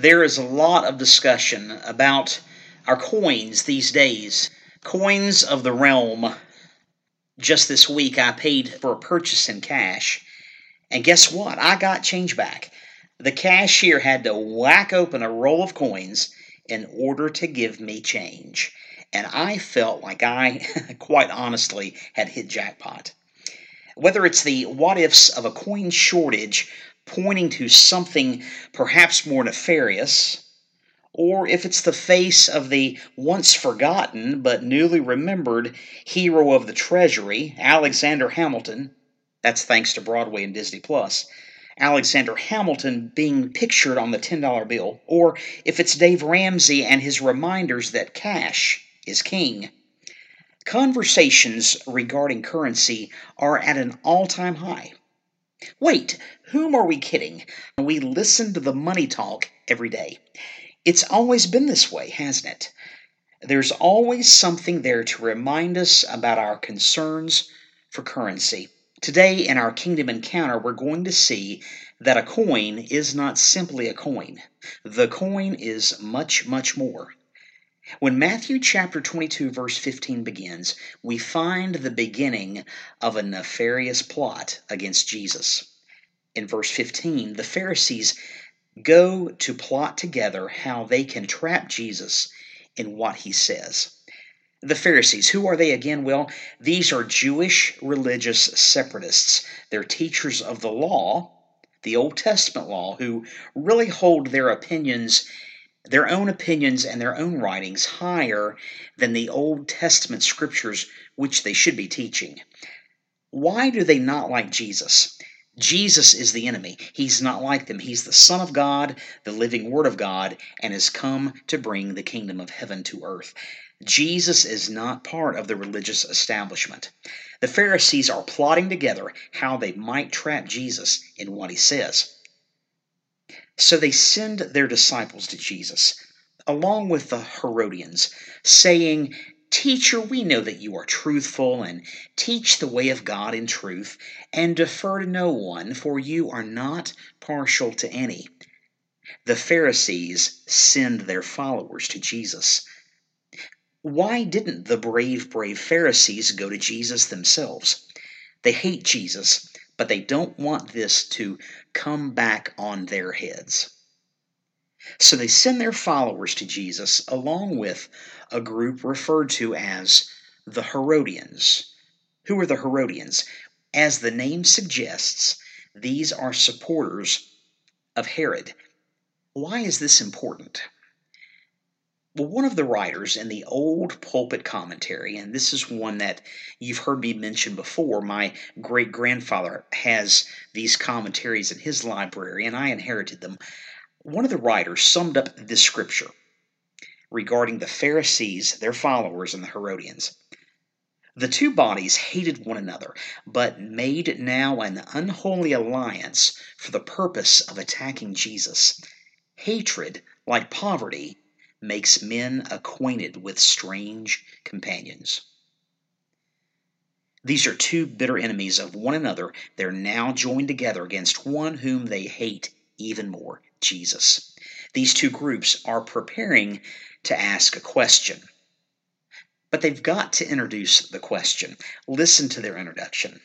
There is a lot of discussion about our coins these days, coins of the realm. Just this week, I paid for a purchase in cash, and guess what? I got change back. The cashier had to whack open a roll of coins in order to give me change, and I felt like I, quite honestly, had hit jackpot. Whether it's the what ifs of a coin shortage pointing to something perhaps more nefarious, or if it's the face of the once forgotten but newly remembered hero of the Treasury, Alexander Hamilton. That's thanks to Broadway and Disney Plus. Alexander Hamilton being pictured on the $10 bill, or if it's Dave Ramsey and his reminders that cash is king. Conversations regarding currency are at an all time high. Wait, whom are we kidding? We listen to the money talk every day. It's always been this way, hasn't it? There's always something there to remind us about our concerns for currency. Today, in our Kingdom Encounter, we're going to see that a coin is not simply a coin. The coin is much, much more. When Matthew chapter 22, verse 15 begins, we find the beginning of a nefarious plot against Jesus. In verse 15, the Pharisees go to plot together how they can trap Jesus in what he says. The Pharisees, who are they again? Well, these are Jewish religious separatists. They're teachers of the law, the Old Testament law, who really hold their opinions, their own opinions and their own writings higher than the Old Testament scriptures which they should be teaching. Why do they not like Jesus? Jesus is the enemy. He's not like them. He's the Son of God, the living Word of God, and has come to bring the kingdom of heaven to earth. Jesus is not part of the religious establishment. The Pharisees are plotting together how they might trap Jesus in what he says. So they send their disciples to Jesus, along with the Herodians, saying, Teacher, we know that you are truthful, and teach the way of God in truth, and defer to no one, for you are not partial to any. The Pharisees send their followers to Jesus. Why didn't the brave, brave Pharisees go to Jesus themselves? They hate Jesus, but they don't want this to come back on their heads. So they send their followers to Jesus along with a group referred to as the Herodians. Who are the Herodians? As the name suggests, these are supporters of Herod. Why is this important? Well, one of the writers in the old pulpit commentary, and this is one that you've heard me mention before, my great grandfather has these commentaries in his library, and I inherited them. One of the writers summed up this scripture regarding the Pharisees, their followers, and the Herodians. The two bodies hated one another, but made now an unholy alliance for the purpose of attacking Jesus. Hatred, like poverty, makes men acquainted with strange companions. These are two bitter enemies of one another. They're now joined together against one whom they hate even more Jesus. These two groups are preparing to ask a question. But they've got to introduce the question. Listen to their introduction.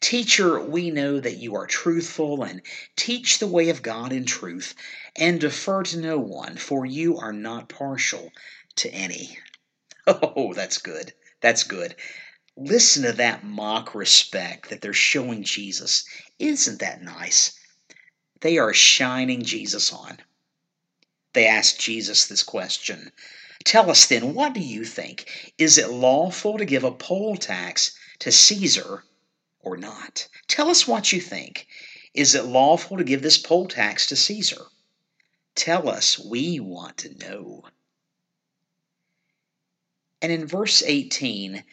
Teacher, we know that you are truthful and teach the way of God in truth, and defer to no one, for you are not partial to any. Oh, that's good. That's good. Listen to that mock respect that they're showing Jesus. Isn't that nice? They are shining Jesus on. They ask Jesus this question Tell us then, what do you think? Is it lawful to give a poll tax to Caesar or not? Tell us what you think. Is it lawful to give this poll tax to Caesar? Tell us, we want to know. And in verse 18,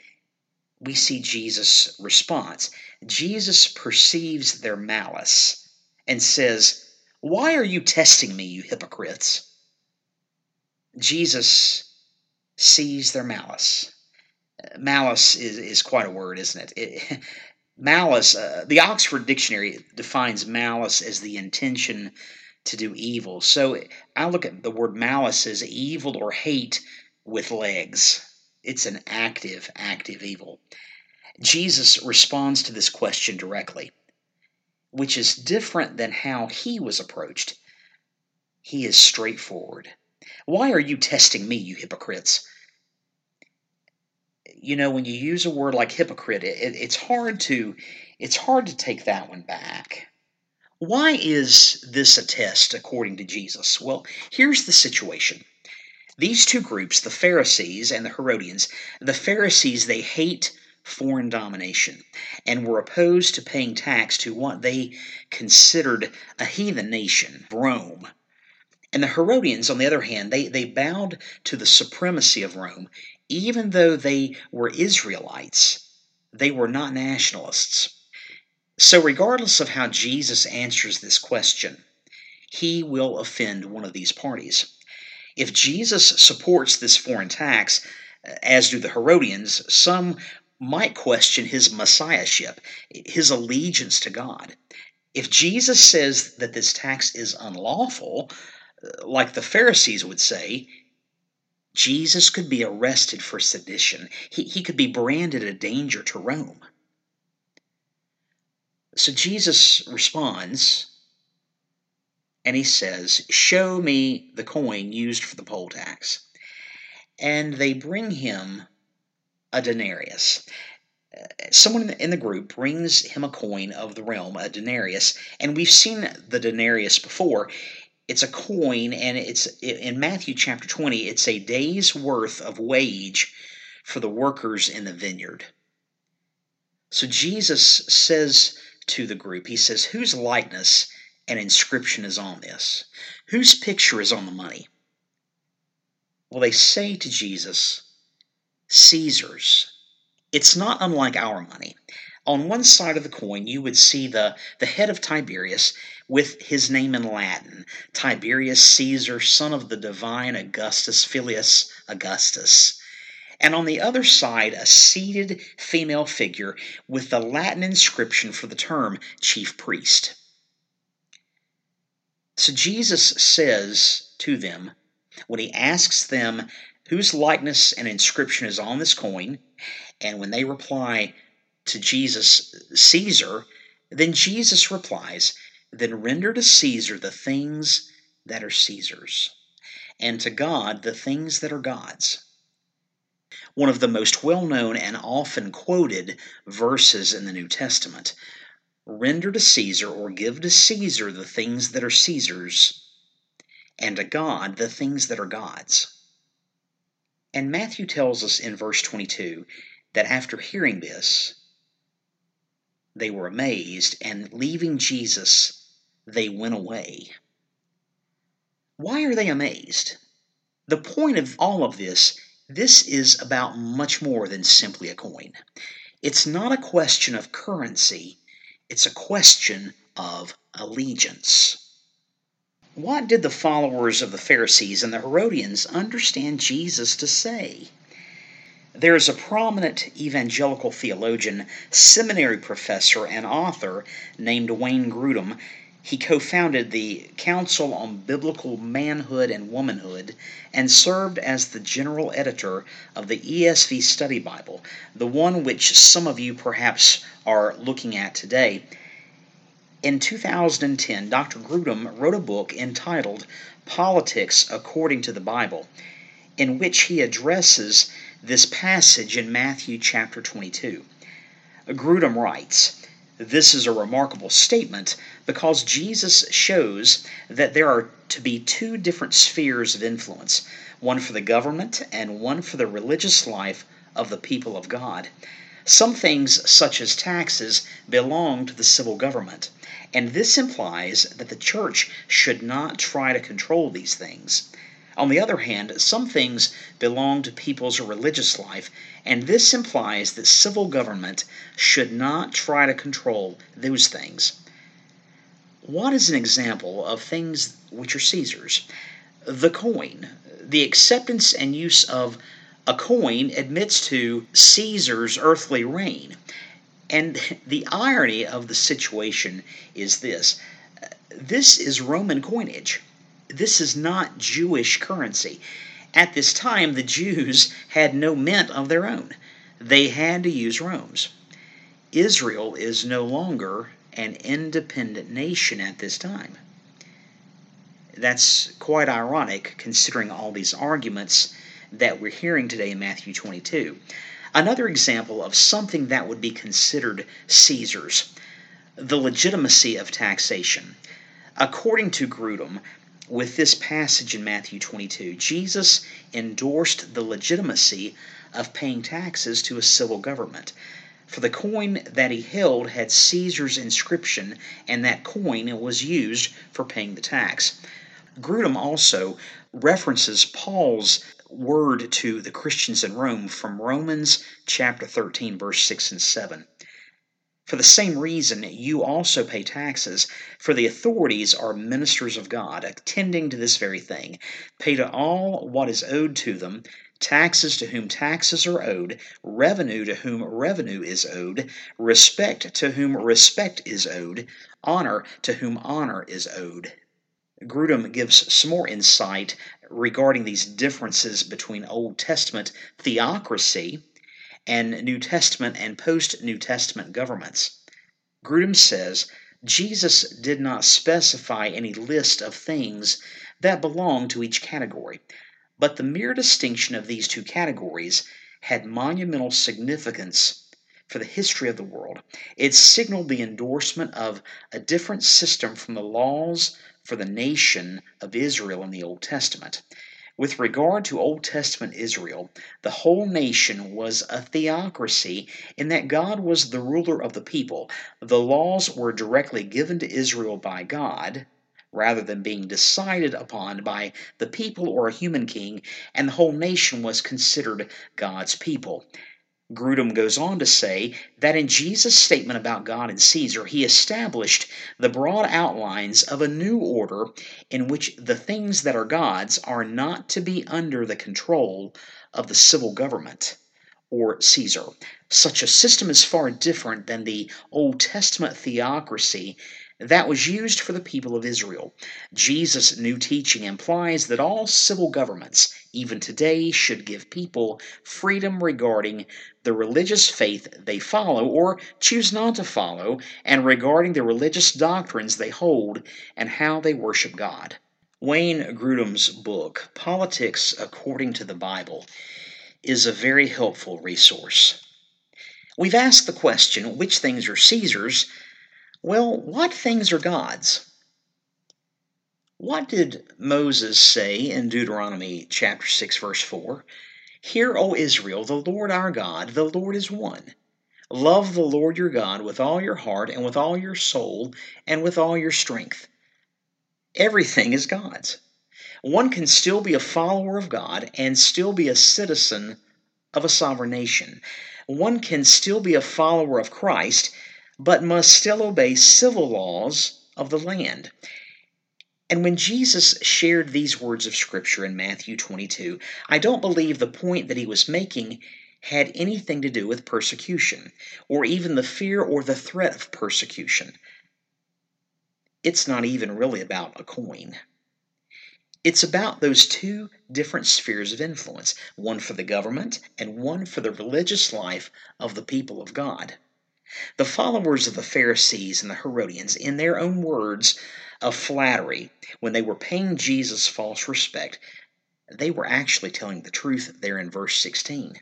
we see Jesus' response. Jesus perceives their malice and says, Why are you testing me, you hypocrites? Jesus sees their malice. Malice is, is quite a word, isn't it? it Malice, uh, the Oxford Dictionary defines malice as the intention to do evil. So I look at the word malice as evil or hate with legs. It's an active, active evil. Jesus responds to this question directly, which is different than how he was approached. He is straightforward. Why are you testing me, you hypocrites? You know, when you use a word like hypocrite, it, it's hard to it's hard to take that one back. Why is this a test according to Jesus? Well, here's the situation. These two groups, the Pharisees and the Herodians, the Pharisees, they hate foreign domination and were opposed to paying tax to what they considered a heathen nation, Rome. And the Herodians, on the other hand, they, they bowed to the supremacy of Rome, even though they were Israelites. They were not nationalists. So, regardless of how Jesus answers this question, he will offend one of these parties. If Jesus supports this foreign tax, uh, as do the Herodians, some might question his messiahship, his allegiance to God. If Jesus says that this tax is unlawful, uh, like the Pharisees would say, Jesus could be arrested for sedition. He, he could be branded a danger to Rome. So Jesus responds and he says, Show me the coin used for the poll tax. And they bring him a denarius. Uh, someone in the group brings him a coin of the realm, a denarius, and we've seen the denarius before it's a coin and it's in Matthew chapter 20 it's a day's worth of wage for the workers in the vineyard. So Jesus says to the group, he says, "Whose likeness and inscription is on this? Whose picture is on the money?" Well, they say to Jesus, "Caesar's." It's not unlike our money. On one side of the coin, you would see the, the head of Tiberius with his name in Latin Tiberius Caesar, son of the divine Augustus Filius Augustus. And on the other side, a seated female figure with the Latin inscription for the term chief priest. So Jesus says to them, when he asks them whose likeness and inscription is on this coin, and when they reply, to Jesus, Caesar, then Jesus replies, Then render to Caesar the things that are Caesar's, and to God the things that are God's. One of the most well known and often quoted verses in the New Testament render to Caesar or give to Caesar the things that are Caesar's, and to God the things that are God's. And Matthew tells us in verse 22 that after hearing this, they were amazed, and leaving Jesus, they went away. Why are they amazed? The point of all of this, this is about much more than simply a coin. It's not a question of currency, it's a question of allegiance. What did the followers of the Pharisees and the Herodians understand Jesus to say? There is a prominent evangelical theologian, seminary professor, and author named Wayne Grudem. He co founded the Council on Biblical Manhood and Womanhood and served as the general editor of the ESV Study Bible, the one which some of you perhaps are looking at today. In 2010, Dr. Grudem wrote a book entitled Politics According to the Bible, in which he addresses this passage in Matthew chapter 22. Grudem writes, This is a remarkable statement because Jesus shows that there are to be two different spheres of influence one for the government and one for the religious life of the people of God. Some things, such as taxes, belong to the civil government, and this implies that the church should not try to control these things. On the other hand, some things belong to people's religious life, and this implies that civil government should not try to control those things. What is an example of things which are Caesar's? The coin. The acceptance and use of a coin admits to Caesar's earthly reign. And the irony of the situation is this this is Roman coinage. This is not Jewish currency. At this time, the Jews had no mint of their own. They had to use Rome's. Israel is no longer an independent nation at this time. That's quite ironic considering all these arguments that we're hearing today in Matthew 22. Another example of something that would be considered Caesar's the legitimacy of taxation. According to Grudem, with this passage in Matthew 22, Jesus endorsed the legitimacy of paying taxes to a civil government. For the coin that he held had Caesar's inscription, and that coin was used for paying the tax. Grudem also references Paul's word to the Christians in Rome from Romans chapter 13, verse 6 and 7. For the same reason, you also pay taxes, for the authorities are ministers of God, attending to this very thing. Pay to all what is owed to them, taxes to whom taxes are owed, revenue to whom revenue is owed, respect to whom respect is owed, honor to whom honor is owed. Grudem gives some more insight regarding these differences between Old Testament theocracy and New Testament and post New Testament governments. Grudem says Jesus did not specify any list of things that belong to each category, but the mere distinction of these two categories had monumental significance for the history of the world. It signaled the endorsement of a different system from the laws for the nation of Israel in the Old Testament. With regard to Old Testament Israel, the whole nation was a theocracy in that God was the ruler of the people. The laws were directly given to Israel by God, rather than being decided upon by the people or a human king, and the whole nation was considered God's people. Grudem goes on to say that in Jesus' statement about God and Caesar, he established the broad outlines of a new order in which the things that are God's are not to be under the control of the civil government or Caesar. Such a system is far different than the Old Testament theocracy that was used for the people of Israel. Jesus' new teaching implies that all civil governments, even today, should give people freedom regarding the religious faith they follow or choose not to follow, and regarding the religious doctrines they hold and how they worship God. Wayne Grudem's book, Politics According to the Bible, is a very helpful resource. We've asked the question which things are Caesar's well, what things are God's? What did Moses say in Deuteronomy chapter 6 verse 4? Hear, O Israel, the Lord our God, the Lord is one. Love the Lord your God with all your heart and with all your soul and with all your strength. Everything is God's. One can still be a follower of God and still be a citizen of a sovereign nation. One can still be a follower of Christ but must still obey civil laws of the land. And when Jesus shared these words of Scripture in Matthew 22, I don't believe the point that he was making had anything to do with persecution, or even the fear or the threat of persecution. It's not even really about a coin. It's about those two different spheres of influence one for the government and one for the religious life of the people of God. The followers of the Pharisees and the Herodians, in their own words of flattery, when they were paying Jesus false respect, they were actually telling the truth there in verse 16.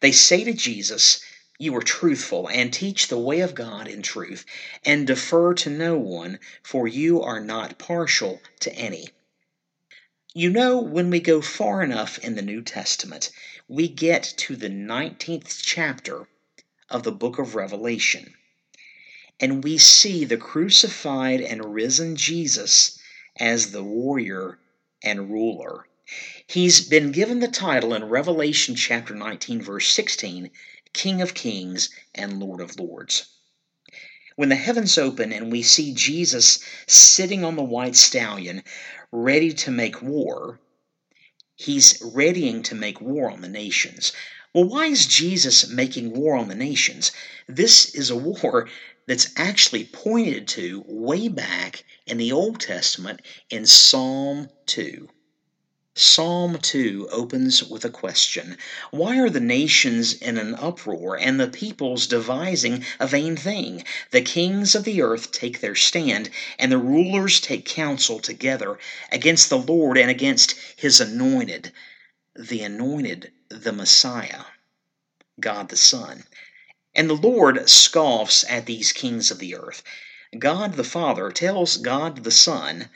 They say to Jesus, You are truthful, and teach the way of God in truth, and defer to no one, for you are not partial to any. You know, when we go far enough in the New Testament, we get to the 19th chapter of the book of Revelation. And we see the crucified and risen Jesus as the warrior and ruler. He's been given the title in Revelation chapter 19, verse 16, King of Kings and Lord of Lords. When the heavens open and we see Jesus sitting on the white stallion, ready to make war, he's readying to make war on the nations. Well, why is Jesus making war on the nations? This is a war that's actually pointed to way back in the Old Testament in Psalm 2. Psalm 2 opens with a question Why are the nations in an uproar and the peoples devising a vain thing? The kings of the earth take their stand, and the rulers take counsel together against the Lord and against his anointed. The anointed, the Messiah, God the Son. And the Lord scoffs at these kings of the earth. God the Father tells God the Son,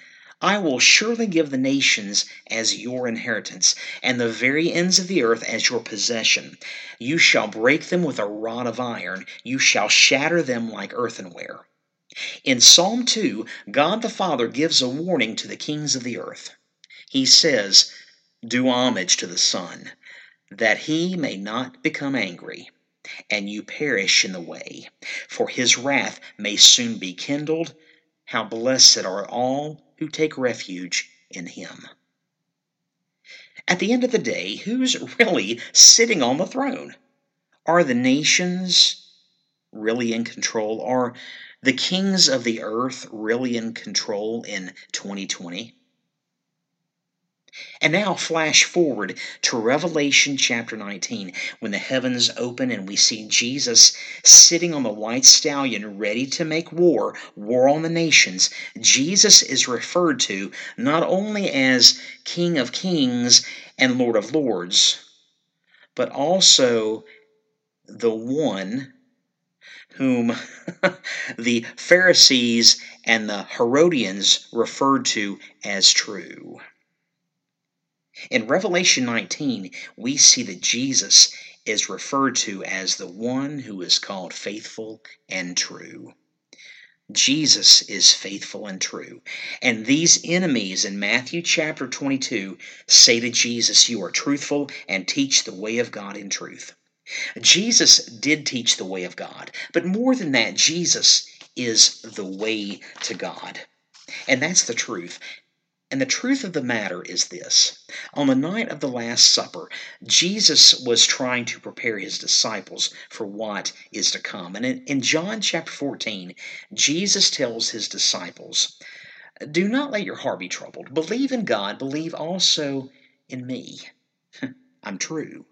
I will surely give the nations as your inheritance, and the very ends of the earth as your possession. You shall break them with a rod of iron, you shall shatter them like earthenware. In Psalm 2, God the Father gives a warning to the kings of the earth. He says, Do homage to the Son, that he may not become angry and you perish in the way. For his wrath may soon be kindled. How blessed are all who take refuge in him. At the end of the day, who's really sitting on the throne? Are the nations really in control? Are the kings of the earth really in control in 2020? And now, flash forward to Revelation chapter 19, when the heavens open and we see Jesus sitting on the white stallion ready to make war, war on the nations. Jesus is referred to not only as King of Kings and Lord of Lords, but also the one whom the Pharisees and the Herodians referred to as true. In Revelation 19, we see that Jesus is referred to as the one who is called faithful and true. Jesus is faithful and true. And these enemies in Matthew chapter 22 say to Jesus, You are truthful and teach the way of God in truth. Jesus did teach the way of God, but more than that, Jesus is the way to God. And that's the truth. And the truth of the matter is this on the night of the Last Supper, Jesus was trying to prepare his disciples for what is to come. And in, in, John chapter 14, Jesus tells his disciples, Do not let your heart be troubled. Believe in God, believe also in me. I'm true.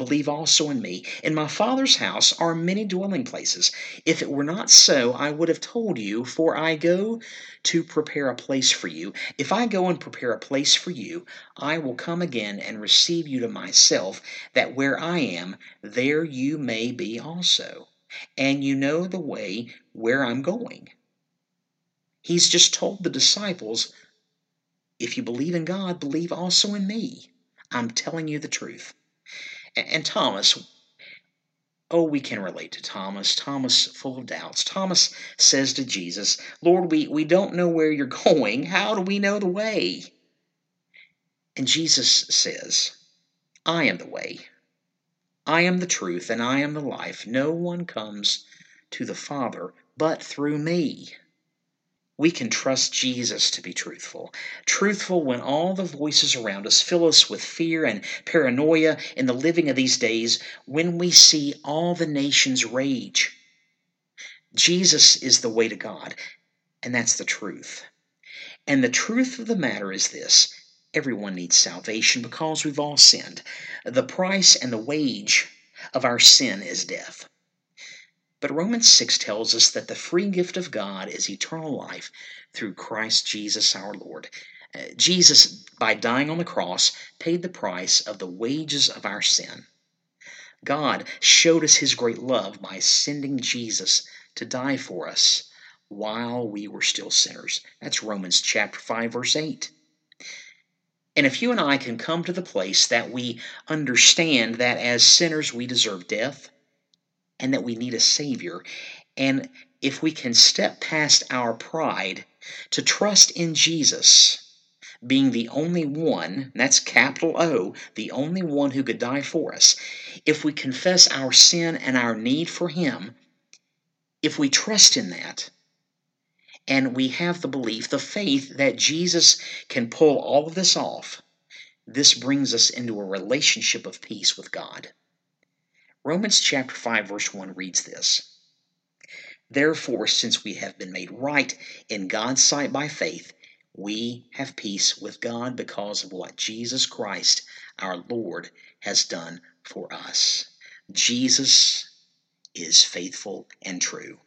Believe also in me. In my Father's house are many dwelling places. If it were not so, I would have told you, for I go to prepare a place for you. If I go and prepare a place for you, I will come again and receive you to myself, that where I am, there you may be also. And you know the way where I'm going. He's just told the disciples, if you believe in God, believe also in me. I'm telling you the truth. And Thomas, oh, we can relate to Thomas. Thomas, full of doubts. Thomas says to Jesus, Lord, we, we don't know where you're going. How do we know the way? And Jesus says, I am the way. I am the truth, and I am the life. No one comes to the Father but through me we can trust Jesus to be truthful. Truthful when all the voices around us fill us with fear and paranoia in the living of these days, when we see all the nations rage. Jesus is the way to God, and that's the truth. And the truth of the matter is this everyone needs salvation because we've all sinned. The price and the wage of our sin is death. But Romans 6 tells us that the free gift of God is eternal life through Christ Jesus our Lord. Uh, Jesus, by dying on the cross, paid the price of the wages of our sin. God showed us his great love by sending Jesus to die for us while we were still sinners. That's Romans chapter 5 verse 8. And if you and I can come to the place that we understand that as sinners we deserve death, and that we need a Savior. And if we can step past our pride to trust in Jesus, being the only one, that's capital O, the only one who could die for us, if we confess our sin and our need for Him, if we trust in that, and we have the belief, the faith that Jesus can pull all of this off, this brings us into a relationship of peace with God. Romans chapter 5 verse 1 reads this. Therefore, since we have been made right in God's sight by faith, we have peace with God because of what Jesus Christ, our Lord, has done for us. Jesus is faithful and true.